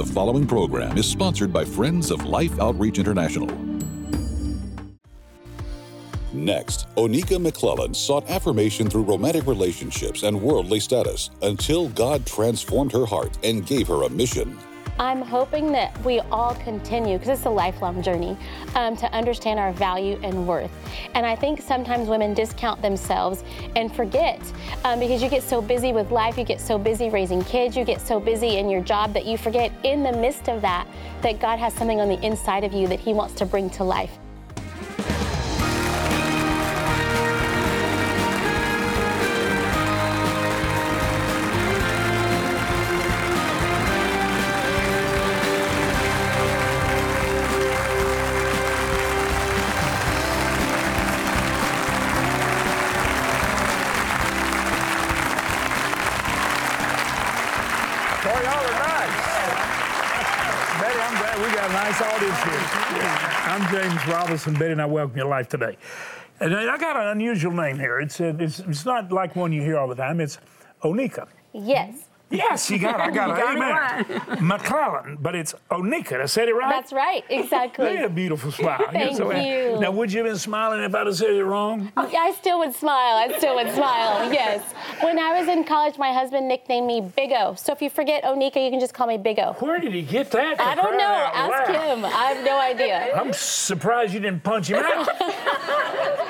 The following program is sponsored by Friends of Life Outreach International. Next, Oneka McClellan sought affirmation through romantic relationships and worldly status until God transformed her heart and gave her a mission. I'm hoping that we all continue, because it's a lifelong journey, um, to understand our value and worth. And I think sometimes women discount themselves and forget um, because you get so busy with life, you get so busy raising kids, you get so busy in your job that you forget in the midst of that that God has something on the inside of you that He wants to bring to life. Nice audience here. I'm James Robison. Betty, and I welcome your life today. And I got an unusual name here. It's, a, it's, it's not like one you hear all the time. It's Oneka. Yes. Yes, you got it. I got it. got it Amen. McClellan, but it's Oneka. I said it right? That's right, exactly. Hey, a beautiful smile. Thank you. Now, would you have been smiling if I'd have said it wrong? Oh, I still would smile. I still would smile. Yes. When I was in college, my husband nicknamed me Big O. So if you forget Oneka, you can just call me Big O. Where did he get that? I don't know. Ask loud. him. I have no idea. I'm surprised you didn't punch him out.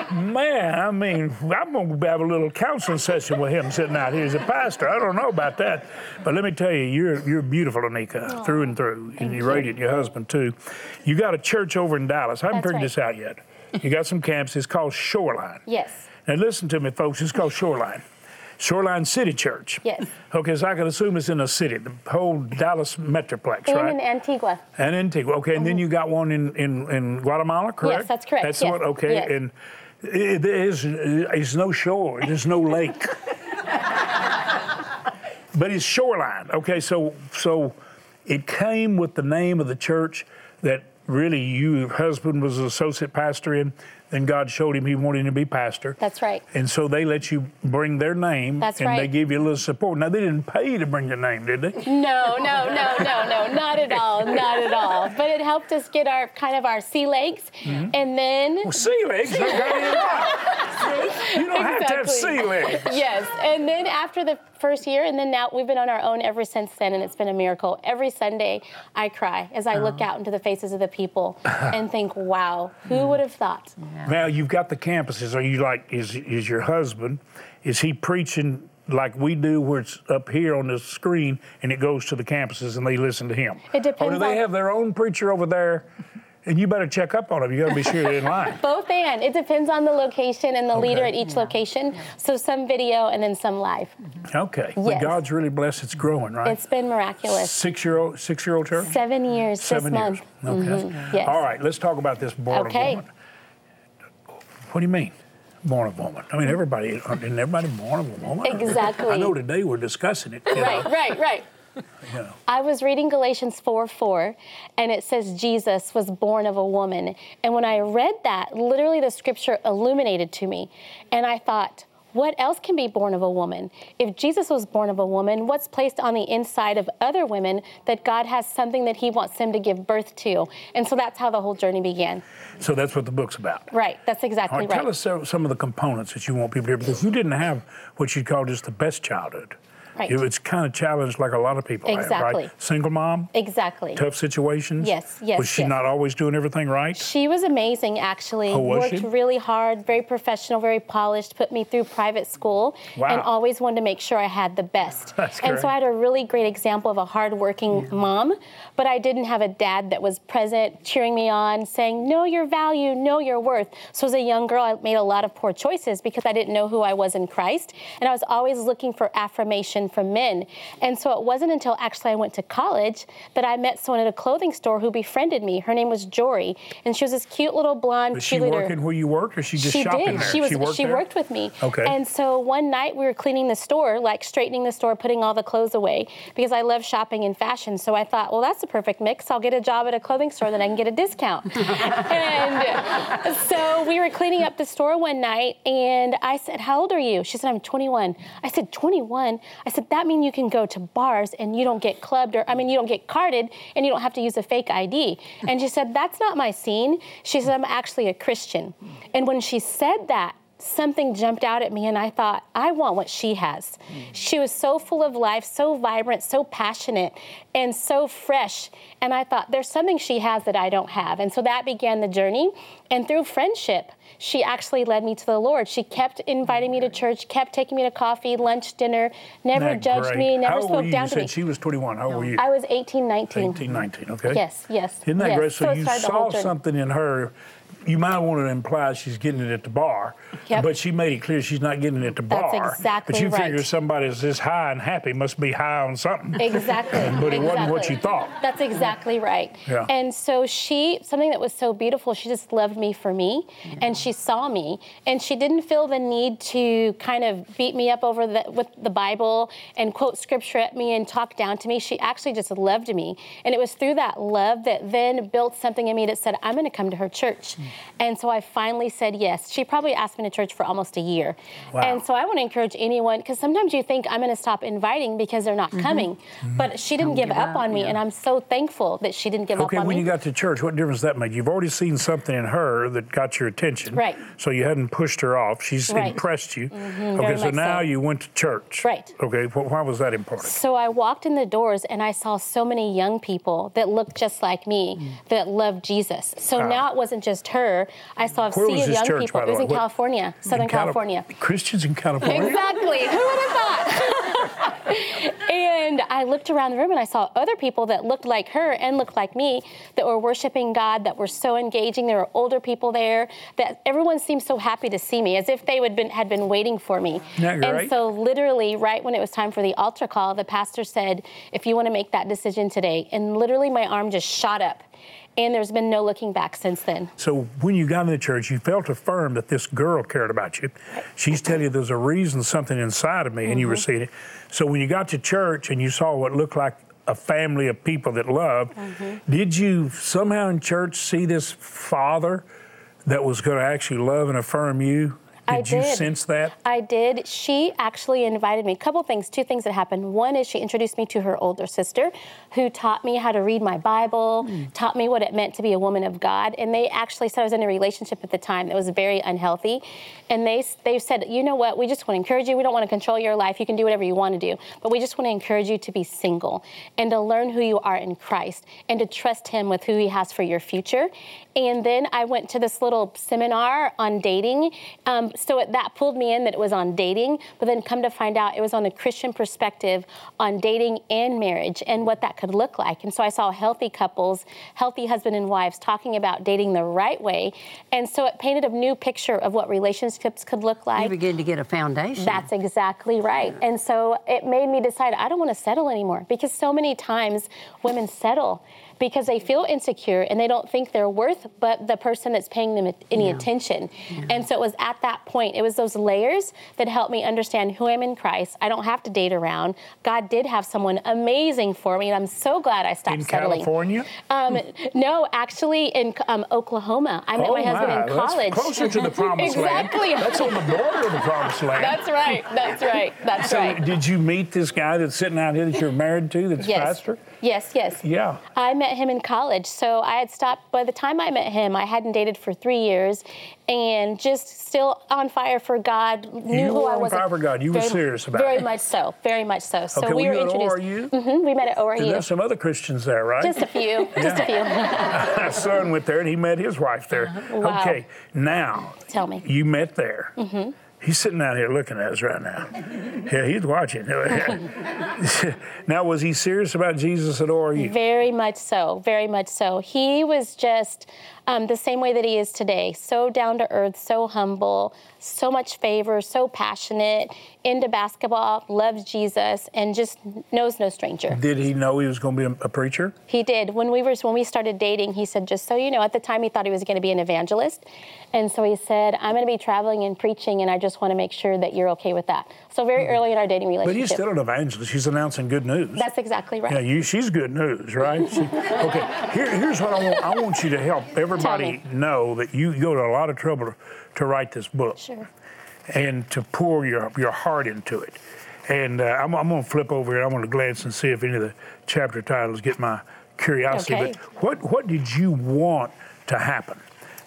Man, I mean, I'm going to have a little counseling session with him sitting out here as a pastor. I don't know about that. But let me tell you, you're, you're beautiful, Anika, through and through. And you're radiant, your husband, too. You got a church over in Dallas. I haven't That's figured right. this out yet. You got some camps. It's called Shoreline. Yes. Now, listen to me, folks. It's called Shoreline. Shoreline City Church. Yes. Okay, so I can assume it's in a city, the whole Dallas Metroplex, And right? in Antigua. And Antigua. Okay, and then mm-hmm. you got one in, in, in Guatemala, correct? Yes, that's correct, That's the yes, one. Okay, yes. and it, is uh, it's no shore. There's no lake. but it's shoreline. Okay, so so it came with the name of the church that really your husband was an associate pastor in. Then God showed him he wanted to be pastor. That's right. And so they let you bring their name, That's and they right. give you a little support. Now they didn't pay you to bring your name, did they? No, no, no, no, no, not at all, not at all. But it helped us get our kind of our sea legs, Mm-hmm. and then Well, sea legs. don't got any- you don't have to have sea legs. yes, and then after the first year, and then now we've been on our own ever since then, and it's been a miracle. Every Sunday, I cry as I Uh-huh. look out into the faces of the people and think, "Wow, who would have thought?" Now you've got the campuses. Are you like is is your husband? Is he preaching like we do, where it's up here on the screen and it goes to the campuses and they listen to him? It Or depends do they on- have their own preacher over there? And you better check up on them. You got to be sure they're in line. Both and it depends on the location and the leader at each location. So some video and then some live. Okay. yes. But God's really blessed. It's growing, right? It's been miraculous. six year old six year old church. Seven years Seven this years. month. Okay. Mhm, yes. All right. Let's talk about this born Okay. of woman. What do you mean? Born of a woman. I mean, everybody, isn't everybody born of a woman? Exactly. I know today we're discussing it. Right, know, right, right. you know. I was reading Galatians 4 4, and it says Jesus was born of a woman. And when I read that, literally the scripture illuminated to me. And I thought, what else can be born of a woman? If Jesus was born of a woman, what's placed on the inside of other women that God has something that He wants them to give birth to? And so that's how the whole journey began. So that's what the book's about. Right, that's exactly right, right. tell us uh, some of the components that you want people to hear because you didn't have what you'd call just the best childhood. Right. You- It's kind of challenged like a lot of people have, Exactly. right? Single mom, Exactly. tough situations. Yes, yes, Was she yes. not always doing everything right? She was amazing, actually. Oh, was Worked she? really hard, very professional, very polished, put me through private school, Wow. and always wanted to make sure I had the best. That's and so. I had a really great example of a hardworking mm. mom, but I didn't have a dad that was present, cheering me on, saying, Know your value, know your worth. So as a young girl, I made a lot of poor choices because I didn't know who I was in Christ, and I was always looking for affirmation from men. And so it wasn't until actually I went to college that I met someone at a clothing store who befriended me. Her name was Jory, and she was this cute little blonde Was she cheerleader. working where you worked or she just she shopping did. there? She was. worked she worked with me. Okay. And so one night we were cleaning the store, like straightening the store, putting all the clothes away, because I love shopping and fashion. So I thought, well, that's a perfect mix. I'll get a job at a clothing store, then I can get a discount. and so we were cleaning up the store one night, and I said, "How old are you?" She said, "I'm 21." I said, "21." I said, that means you can go to bars and you don't get clubbed or, I mean, you don't get carded and you don't have to use a fake ID. And she said, that's not my scene. She said, I'm actually a Christian. And when she said that, something jumped out at me and I thought, I want what she has. Mm. She was so full of life, so vibrant, so passionate, and so fresh. And I thought, there's something she has that I don't have. And so that began the journey. And through friendship, she actually led me to the Lord. She kept inviting me to church, kept taking me to coffee, lunch, dinner, never judged great? me, never How spoke down you to me. She was 21. How old were you? I was 18, 19. 18, 19, okay. Yes, yes. Isn't that yes. great? So, so you saw something in her you might want to imply she's getting it at the bar, yep. but she made it clear she's not getting it at the bar. That's exactly But you right. figure somebody that's this high and happy must be high on something. Exactly. but it exactly. wasn't what you thought. That's exactly right. Yeah. And so she, something that was so beautiful, she just loved me for me, yeah. and she saw me, and she didn't feel the need to kind of beat me up over the, with the Bible and quote scripture at me and talk down to me. She actually just loved me, and it was through that love that then built something in me that said, "I'm going to come to her church,". And so I finally said yes. She probably asked me to church for almost a year. Wow. And so I want to encourage anyone, because sometimes you think I'm going to stop inviting because they're not mm-hmm. coming. Mm-hmm. But she didn't give, give, up, on me, yeah. and I'm so thankful that she didn't give okay, up on me. me. Okay, when you got to church, what difference that made? You've already seen something in her that got your attention. Right. So you hadn't pushed her off. She's right. impressed you. Mm-hmm, okay, so now so. you went to church. Right. Okay, why was that important? So I walked in the doors and I saw so many young people that looked just like me mm. that loved Jesus. So ah. now it wasn't just her. I saw a sea of young church, people. It was in what? California, Southern in Cali- California. Christians in California? Exactly. Who would have thought? and I looked around the room and I saw other people that looked like her and looked like me that were worshiping God, that were so engaging. There were older people there that everyone seemed so happy to see me, as if they would been, had been waiting for me. and right? so literally, right when it was time for the altar call, the pastor said, if you want to make that decision today, and literally my arm just shot up and there's been no looking back since then. So when you got in the church, you felt affirmed that this girl cared about you. She's telling you there's a reason, something inside of me, and mm-hmm. you were seeing it. So when you got to church and you saw what looked like a family of people that loved, mm-hmm. did you somehow in church see this father that was going to actually love and affirm you? Did, I did you sense that? I did. She actually invited me. A couple things, two things that happened. One is she introduced me to her older sister, who taught me how to read my Bible, mm. taught me what it meant to be a woman of God. And they actually said I was in a relationship at the time that was very unhealthy. And they they said, you know what? We just want to encourage you. We don't want to control your life. You can do whatever you want to do, but we just want to encourage you to be single and to learn who you are in Christ and to trust Him with who He has for your future. And then I went to this little seminar on dating. Um, so it, that pulled me in that it was on dating, but then come to find out it was on the Christian perspective on dating and marriage and what that could look like. And so I saw healthy couples, healthy husband and wives talking about dating the right way. And so it painted a new picture of what relationships could look like. You begin to get a foundation. That's exactly right. And so it made me decide I don't want to settle anymore because so many times women settle because they feel insecure and they don't think they're worth but the person that's paying them any yeah. attention. Yeah. And so it was at that point, it was those layers that helped me understand who I'm in Christ. I don't have to date around. God did have someone amazing for me, and I'm so glad I stopped in settling. California? Um, no, actually in um, Oklahoma. I met oh my husband my. in college. That's closer to the promised exactly. land. That's on the border of the promised land. That's right. That's right. That's right. so right. Did you meet this guy that's sitting out here that you're married to that's yes. pastor? Yes, yes. Yeah. I met him in college. So I had stopped, by the time I met him, I hadn't dated for three years and just still on fire for God. Knew you who I was. on fire for God. You very, were serious about very it. Very much so. Very much so. So okay, we were, were introduced. ORU? Mm-hmm, we met at ORU. There's some other Christians there, right? Just a few. Just a few. My son went there and he met his wife there. Uh-huh. Wow. Okay, now. Tell me. You met there. Mm-hmm. He's sitting out here looking at us right now. Yeah, he's watching. now, was he serious about Jesus at ORU? Very much so. Very much so. He was just um, the same way that he is today. So down to earth, so humble, so much favor, so passionate, into basketball, loves Jesus, and just knows no stranger. Did he know he was going to be a, preacher? He did. When we were when we started dating, he said, "Just so you know," at the time he thought he was going to be an evangelist, and so he said, "I'm going to be traveling and preaching, and I just want to make sure that you're okay with that." So very mm-hmm. early in our dating relationship. But he's still an evangelist. He's announcing good news. That's exactly right. Yeah, you, she's good news, right? She, okay. Here, here's what I want. I want you to help everybody know that you go to a lot of trouble to, to write this book. Sure. And to pour your, your heart into it. And uh, I'm, I'm going to flip over here. I'm going to glance and see if any of the chapter titles get my curiosity. Okay. But what, what did you want to happen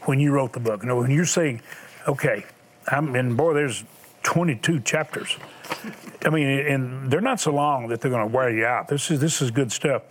when you wrote the book? You know, when you're saying, okay, I'm, and boy, there's 22 chapters. I mean, and they're not so long that they're going to wear you out. This is this is good stuff.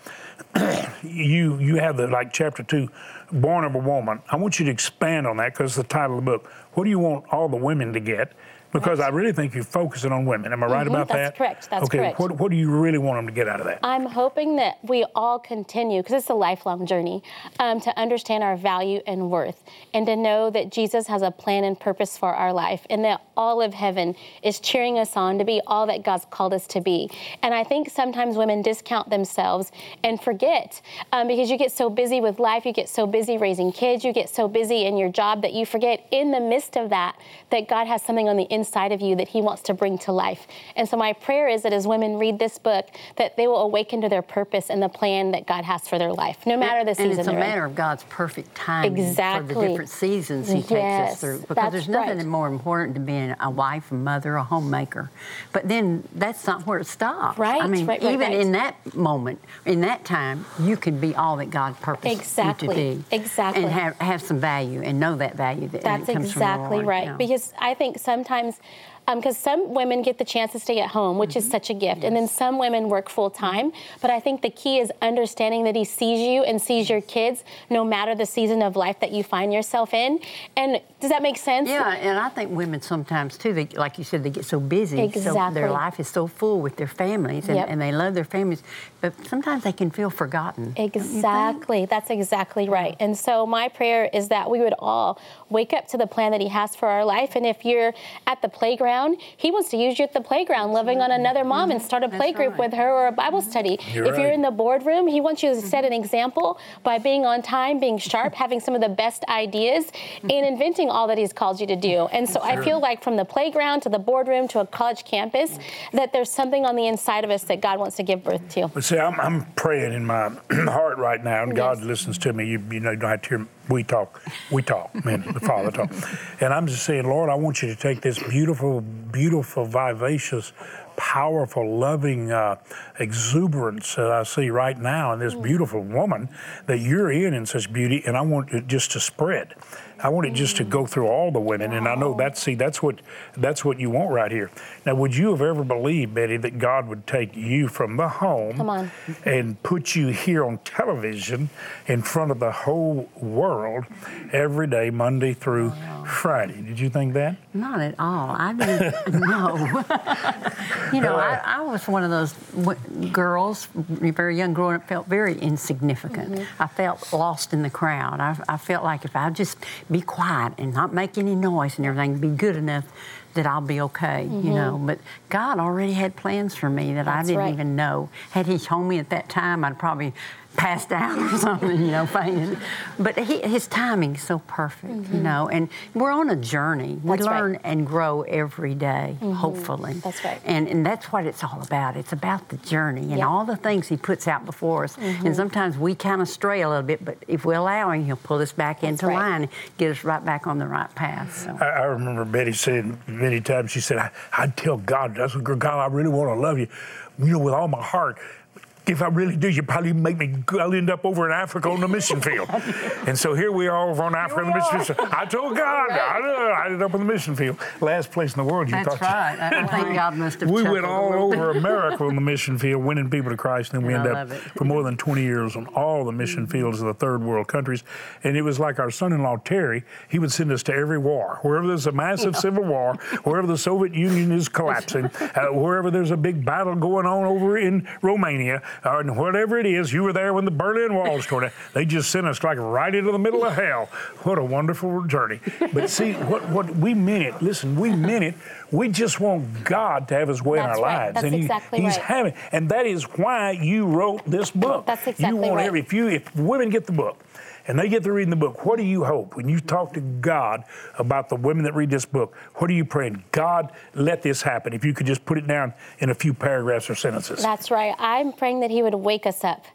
you you have the like chapter two, born of a woman. I want you to expand on that because the title of the book. What do you want all the women to get? Because I really think you're focusing on women. Am I right about Mm-hmm. That's that? correct. That's okay. correct. What what do you really want them to get out of that? I'm hoping that we all continue, because it's a lifelong journey, um, to understand our value and worth, and to know that Jesus has a plan and purpose for our life, and that all of heaven is cheering us on to be all that God's called us to be. And I think sometimes women discount themselves and forget, um, because you get so busy with life, you get so busy raising kids, you get so busy in your job that you forget in the midst of that that God has something on the inside of you that He wants to bring to life. And so my prayer is that as women read this book, that they will awaken to their purpose and the plan that God has for their life, no matter the and season And it's a they're in. matter of God's perfect timing for the different seasons He takes us through. Because there's nothing right. more important than being a wife, a mother, a homemaker. But then that's not where it stops. Right, I mean, right, right, even in that moment, in that time, you can be all that God purposed Exactly, you to be. exactly. And have, have some value and know that value that That's comes from the exactly Lord, right. Because I think sometimes, friends because some women get the chance to stay at home, which Mm-hmm. is such a gift, and then some women work full time. But I think the key is understanding that He sees you and sees your kids, no matter the season of life that you find yourself in. And does that make sense? Yeah, and I think women sometimes too, they, like you said, they get so busy. So their life is so full with their families and, Yep. and they love their families, but sometimes they can feel forgotten. don't you think? Exactly. That's exactly right. And so my prayer is that we would all wake up to the plan that he has for our life. And if you're at the playground, he wants to use you at the playground, loving on another mom and mm-hmm. start a play group right. with her or a Bible mm-hmm. study. You're if you're in the boardroom, he wants you to set an mm-hmm. example by being on time, being sharp, having some of the best ideas, and inventing all that he's called you to do. And so I feel like from the playground to the boardroom to a college campus, that there's something on the inside of us that God wants to give birth to. But see, I'm, I'm praying in my heart right now, and God listens to me. You, you know, you don't have to hear we talk. We talk, man, the Father talk. And I'm just saying, Lord, I want you to take this beautiful, beautiful, vivacious, powerful, loving uh, exuberance that I see right now in this beautiful woman that you're in in such beauty, and I want it just to spread. I wanted just to go through all the women, and I know that's see that's what that's what you want right here. Now, would you have ever believed, Betty, that God would take you from the home Come on. and put you here on television in front of the whole world every day, Monday through Friday? Did you think that? Not at all. I didn't know. you know, I, I was one of those w- girls, very young, growing up, felt very insignificant. Mm-hmm. I felt lost in the crowd. I, I felt like if I just be quiet and not make any noise and everything, be good enough, that I'll be okay. You mm-hmm. know, but God already had plans for me that I didn't right. even know. Had He told me at that time, I'd probably passed out or something, you know, fainted. But he, His timing's so perfect, you mm-hmm. know. And we're on a journey. We That's right. learn and grow every day, mm-hmm. hopefully. That's right. And, and that's what it's all about. It's about the journey and Yeah. all the things He puts out before us. Mm-hmm. And sometimes we kind of stray a little bit, but if we allow Him, He'll pull us back into right. line and get us right back on the right path. So. I, I remember Betty saying many times, she said, I, I'd tell God, that's what, God, I really want to love you, you know, with all my heart. If I really do, you probably make me, I'll end up over in Africa on the mission field. and so here we are over on Africa on the mission field. I told God, I, I ended up on the mission field. Last place in the world, you That's thought. right. I, I think God must have We went all over America on the mission field, winning people to Christ, and then we And ended up for more than 20 years on all the mission fields of the third world countries. And it was like our son-in-law Terry; he would send us to every war, wherever there's a massive civil war, wherever the Soviet Union is collapsing, uh, wherever there's a big battle going on over in Romania, uh, and whatever it is. You were there when the Berlin Wall was torn down. They just sent us like right into the middle of hell. What a wonderful journey! But see, what what we meant it. Listen, we meant it. We just want God to have His way in our right. lives, That's and he- exactly He's right. having, and that is why you wrote this book. That's you want right. every, if you if women get the book, and they get to reading the book, what do you hope when you talk to God about the women that read this book? What are you praying? God, let this happen. If you could just put it down in a few paragraphs or sentences. That's right. I'm praying that He would wake us up.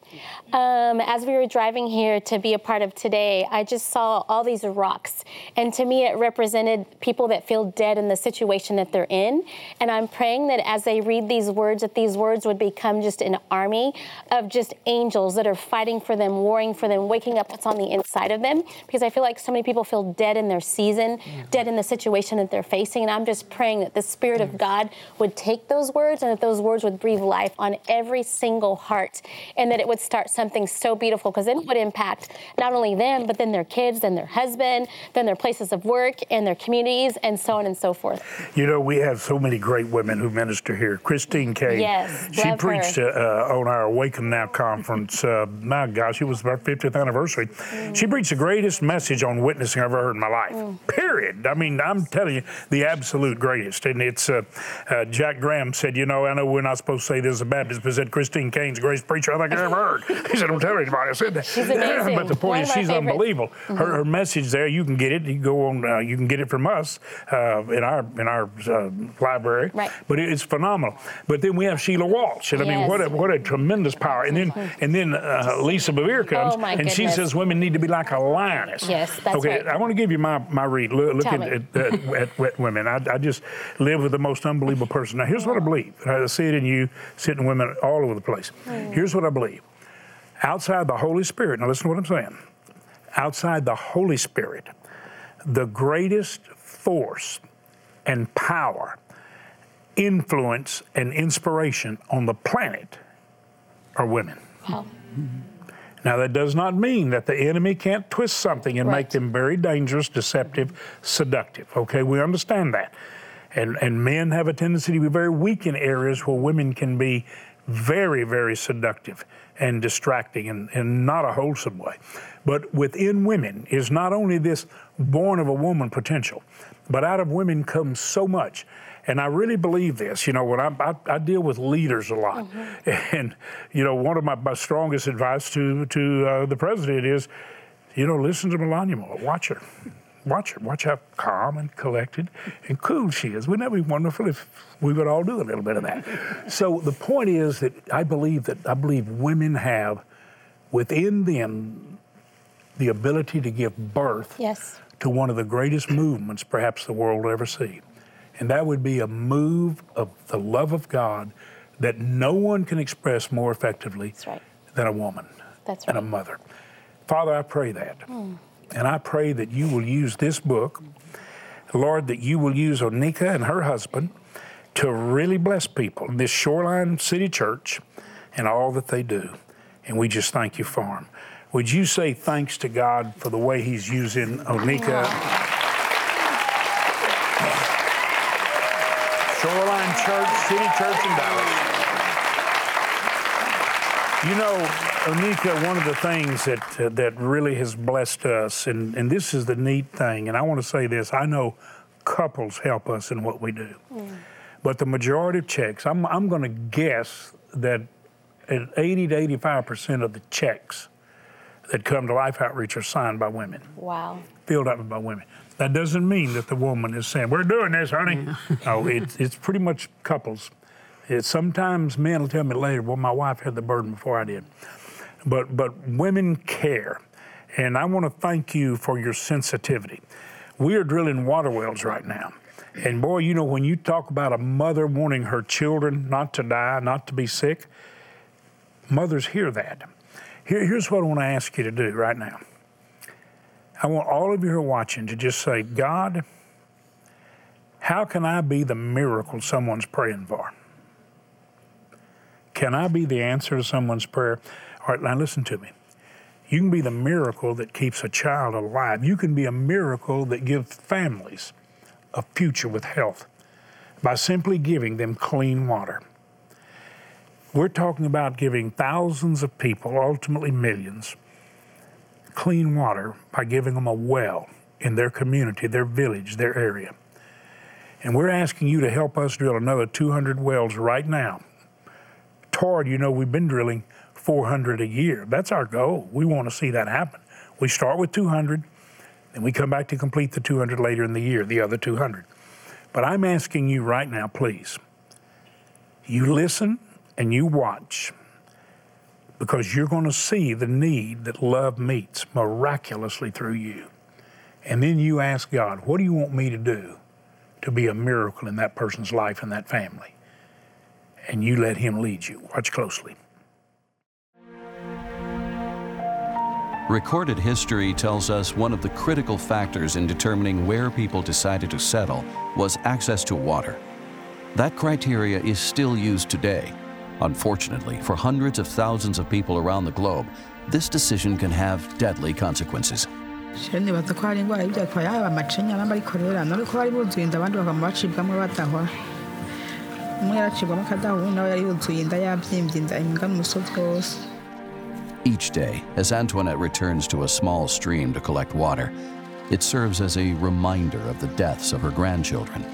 Um, as we were driving here to be a part of today, I just saw all these rocks. And to me, it represented people that feel dead in the situation that they're in. And I'm praying that as they read these words, that these words would become just an army of just angels that are fighting for them, warring for them, waking up what's on the inside of them. Because I feel like so many people feel dead in their season, dead in the situation that they're facing. And I'm just praying that the Spirit of God would take those words and that those words would breathe life on every single heart and that it would start something so beautiful because then it would impact not only them, but then their kids, then their husband, then their places of work and their communities and so on and so forth. You know, we have so many great women who minister here. Christine Caine. Yes, She preached uh, uh, on our Awaken Now conference. Uh, my gosh, it was our 50th anniversary. Mm. She preached the greatest message on witnessing I've ever heard in my life. Mm. Period. I mean, I'm telling you, the absolute greatest. And it's uh, uh, Jack Graham said, you know, I know we're not supposed to say this as a Baptist, but said Christine Caine's the greatest preacher I think I ever heard. He said, don't tell anybody I said that. She's amazing. but the point is, she's favorites. unbelievable. Her, her message there, you can get it. You can go on. Uh, you can get it from us uh, in our in our uh, library. Right. But it's phenomenal. But then we have Sheila Walsh, and I mean, what a what a tremendous power. And then and then uh, Lisa Bevere comes, Oh, and she says women need to be like a lioness. Yes, that's right. okay, right. I want to give you my my read. Look, look at, at, at, at wet women. I, I just live with the most unbelievable person. Now, here's what I believe. I see it in you, sitting women all over the place. Mm. Here's what I believe. Outside the Holy Spirit. Now, listen to what I'm saying. Outside the Holy Spirit, the greatest force and power, influence and inspiration on the planet are women. Wow. Now, that does not mean that the enemy can't twist something and make them very dangerous, deceptive, seductive. Okay, we understand that. And, and men have a tendency to be very weak in areas where women can be very, very seductive and distracting and, and not a wholesome way. But within women is not only this born of a woman potential, but out of women comes so much. And I really believe this. You know, when I, I, I deal with leaders a lot, and you know, one of my, my strongest advice to to uh, the president is, you know, listen to Melania more, watch her, watch her, watch how calm and collected and cool she is. Wouldn't that be wonderful if we would all do a little bit of that? so the point is that I believe that I believe women have within them the ability to give birth Yes. to one of the greatest movements perhaps the world will ever see. And that would be a move of the love of God that no one can express more effectively right. than a woman That's and a. Mother. Father, I pray that. Hmm. And I pray that you will use this book, Lord, that you will use Oneka and her husband to really bless people, this Shoreline City Church, and all that they do. And we just thank you for them. Would you say thanks to God for the way He's using Oneka? Shoreline Church, City Church in Dallas. You know, Oneka, one of the things that uh, that really has blessed us, and, and this is the neat thing, and I want to say this: I know couples help us in what we do, but the majority of checks, I'm I'm going to guess that at 80 to 85 percent of the checks that come to Life Outreach are signed by women Wow. filled out by women. That doesn't mean that the woman is saying, "We're doing this, honey." no, it's it's pretty much couples. It's sometimes men will tell me later, "Well, my wife had the burden before I did," but but women care, and I want to thank you for your sensitivity. We are drilling water wells right now. And boy, you know, when you talk about a mother wanting her children not to die, not to be sick, mothers hear that. Here, here's what I want to ask you to do right now. I want all of you who are watching to just say, God, how can I be the miracle someone's praying for? Can I be the answer to someone's prayer? All right, now listen to me. You can be the miracle that keeps a child alive. You can be a miracle that gives families a future with health by simply giving them clean water. We're talking about giving thousands of people, ultimately millions, clean water by giving them a well in their community, their village, their area. And we're asking you to help us drill another 200 wells right now. Toward, you know, we've been drilling 400 a year. That's our goal. We want to see that happen. We start with 200, and we come back to complete the 200 later in the year, the other 200. But I'm asking you right now, please, you listen and you watch because you're going to see the need that love meets miraculously through you. And then you ask God, what do you want me to do to be a miracle in that person's life and that family? And you let Him lead you. Watch closely. Recorded history tells us one of the critical factors in determining where people decided to settle was access to water. That criteria is still used today. Unfortunately, for hundreds of thousands of people around the globe, this decision can have deadly consequences. nibaza ko hari indwara y'ibyatwaye yaba amacinya abandi bayikorera none ko bari buzuye inda abandi bakaba bacibwamo badahwa umwe yaracibwamo akadahu undi nawe yari yuzuye inda yabyimbye inda ingana umusozi wose Each day, as Antoinette returns to a small stream to collect water, it serves as a reminder of the deaths of her grandchildren.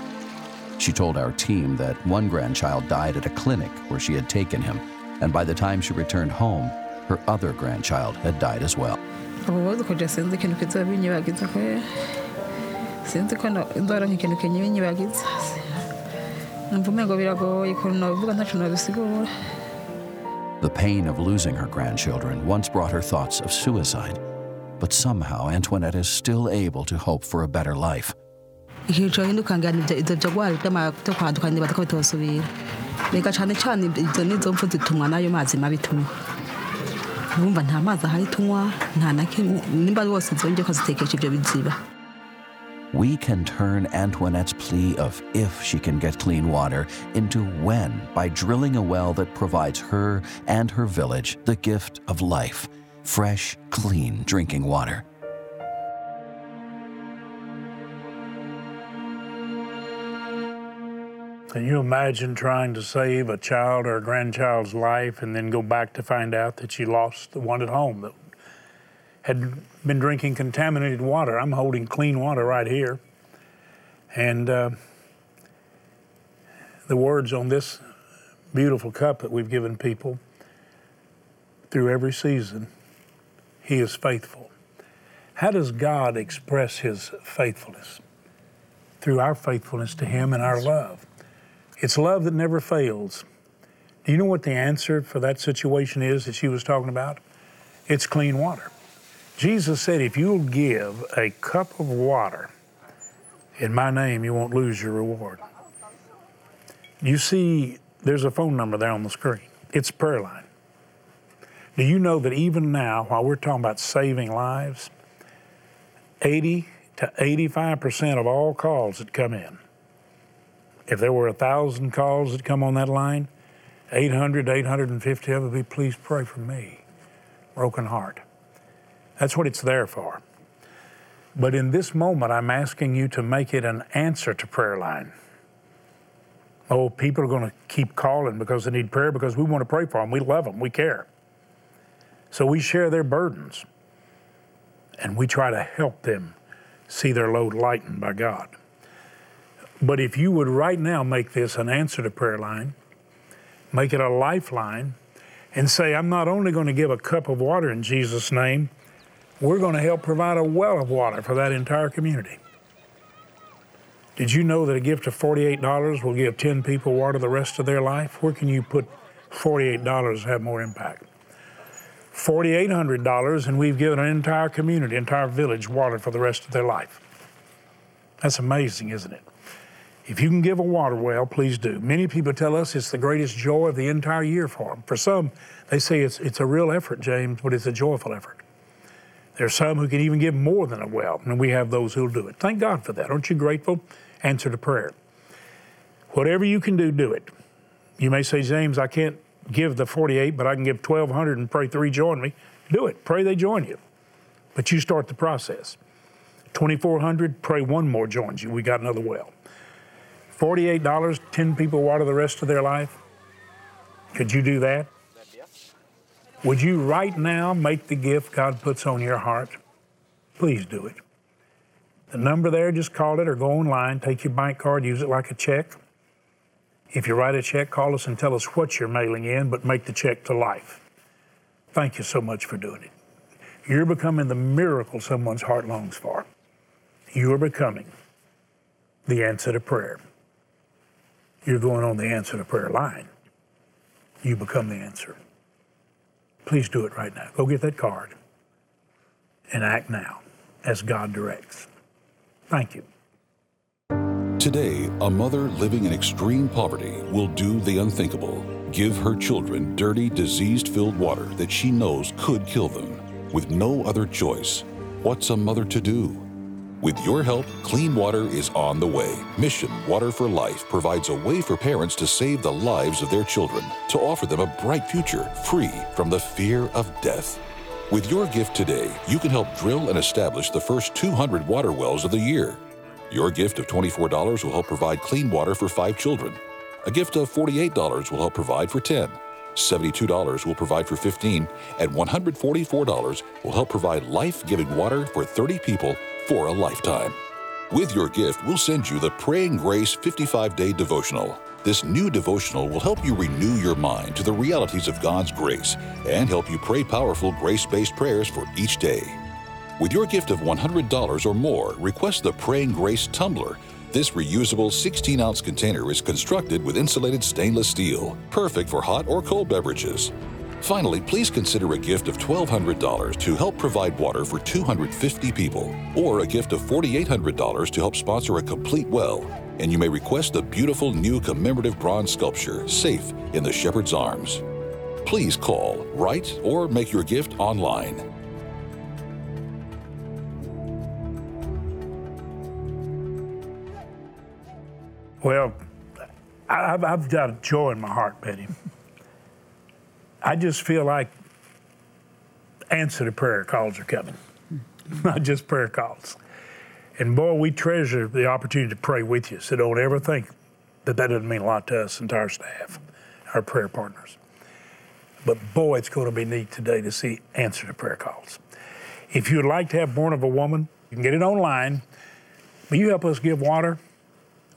She told our team that one grandchild died at a clinic where she had taken him, and by the time she returned home, her other grandchild had died as well. ubu buzi kujya sinzi ikintu kizoba binyibagiza ko sinzi ko ndora nk'ikintu kinyibinyibagiza numva umengo biragoye ukuntu nabivuga ntacu nabisigura The pain of losing her grandchildren once brought her thoughts of suicide, but somehow Antoinette is still able to hope for a better life. Ibyo byo bitosubira reka cyane cyane n'ayo mazi urumva nta mazi ahari tunywa nta na nimba ari wose zongeye ko zitekesha ibyo biziba. We can turn Antoinette's plea of if she can get clean water into when by drilling a well that provides her and her village the gift of life fresh, clean drinking water. Can you imagine trying to save a child or a grandchild's life and then go back to find out that you lost the one at home that had been drinking contaminated water? I'm holding clean water right here. And uh, the words on this beautiful cup that we've given people through every season He is faithful. How does God express His faithfulness? Through our faithfulness to Him and our love. It's love that never fails. Do you know what the answer for that situation is that she was talking about? It's clean water. Jesus said, if you'll give a cup of water in my name, you won't lose your reward. You see, there's a phone number there on the screen. It's prayer line. Do you know that even now, while we're talking about saving lives, 80 to 85% of all calls that come in if there were a thousand calls that come on that line, 800, 850 of it would be, please pray for me. Broken heart. That's what it's there for. But in this moment, I'm asking you to make it an answer to prayer line. Oh, people are going to keep calling because they need prayer because we want to pray for them. We love them. We care. So we share their burdens and we try to help them see their load lightened by God. But if you would right now make this an answer to prayer line, make it a lifeline, and say, I'm not only going to give a cup of water in Jesus' name, we're going to help provide a well of water for that entire community. Did you know that a gift of $48 will give 10 people water the rest of their life? Where can you put $48 to have more impact? $4,800, and we've given an entire community, entire village water for the rest of their life. That's amazing, isn't it? If you can give a water well, please do. Many people tell us it's the greatest joy of the entire year for them. For some, they say it's, it's a real effort, James, but it's a joyful effort. There are some who can even give more than a well, and we have those who'll do it. Thank God for that. Aren't you grateful? Answer to prayer. Whatever you can do, do it. You may say, James, I can't give the 48, but I can give 1,200 and pray three join me. Do it. Pray they join you. But you start the process. 2,400, pray one more joins you. We got another well. $48, 10 people water the rest of their life. Could you do that? Would you right now make the gift God puts on your heart? Please do it. The number there, just call it or go online, take your bank card, use it like a check. If you write a check, call us and tell us what you're mailing in, but make the check to life. Thank you so much for doing it. You're becoming the miracle someone's heart longs for. You're becoming the answer to prayer. You're going on the answer to prayer line. You become the answer. Please do it right now. Go get that card and act now as God directs. Thank you. Today, a mother living in extreme poverty will do the unthinkable give her children dirty, disease filled water that she knows could kill them. With no other choice, what's a mother to do? With your help, clean water is on the way. Mission Water for Life provides a way for parents to save the lives of their children, to offer them a bright future free from the fear of death. With your gift today, you can help drill and establish the first 200 water wells of the year. Your gift of $24 will help provide clean water for five children. A gift of $48 will help provide for 10. $72 will provide for 15, and $144 will help provide life giving water for 30 people for a lifetime. With your gift, we'll send you the Praying Grace 55 day devotional. This new devotional will help you renew your mind to the realities of God's grace and help you pray powerful grace based prayers for each day. With your gift of $100 or more, request the Praying Grace Tumbler this reusable 16 ounce container is constructed with insulated stainless steel, perfect for hot or cold beverages. Finally, please consider a gift of $1,200 to help provide water for 250 people, or a gift of $4,800 to help sponsor a complete well. And you may request the beautiful new commemorative bronze sculpture, Safe in the Shepherd's Arms. Please call, write, or make your gift online. Well, I've, I've got joy in my heart, Betty. I just feel like answer to prayer calls are coming, not just prayer calls. And boy, we treasure the opportunity to pray with you. So don't ever think that that doesn't mean a lot to us and to our staff, our prayer partners. But boy, it's going to be neat today to see answer to prayer calls. If you would like to have Born of a Woman, you can get it online. Will you help us give water?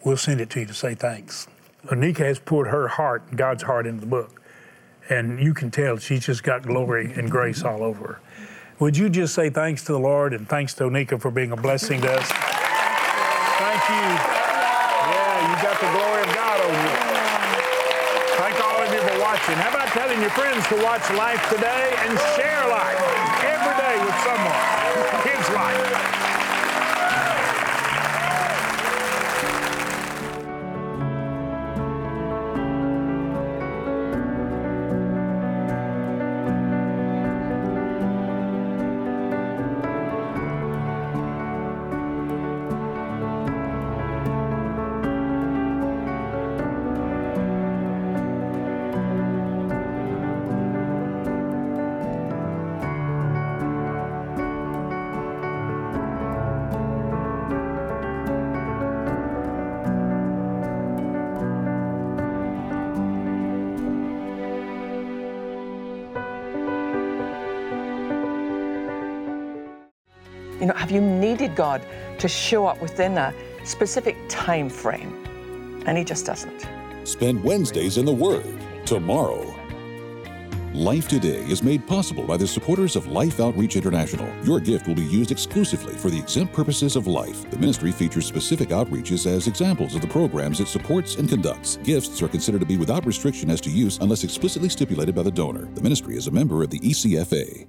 We'll send it to you to say thanks. Anika has put her heart, God's heart, into the book. And you can tell she's just got glory and grace all over her. Would you just say thanks to the Lord and thanks to Oneka for being a blessing to us? Thank you. Yeah, you got the glory of God on you. Thank all of you for watching. How about telling your friends to watch Life today and share life have you needed God to show up within a specific time frame? And He just doesn't. Spend Wednesdays in the Word tomorrow. Life Today is made possible by the supporters of Life Outreach International. Your gift will be used exclusively for the exempt purposes of life. The ministry features specific outreaches as examples of the programs it supports and conducts. Gifts are considered to be without restriction as to use unless explicitly stipulated by the donor. The ministry is a member of the ECFA.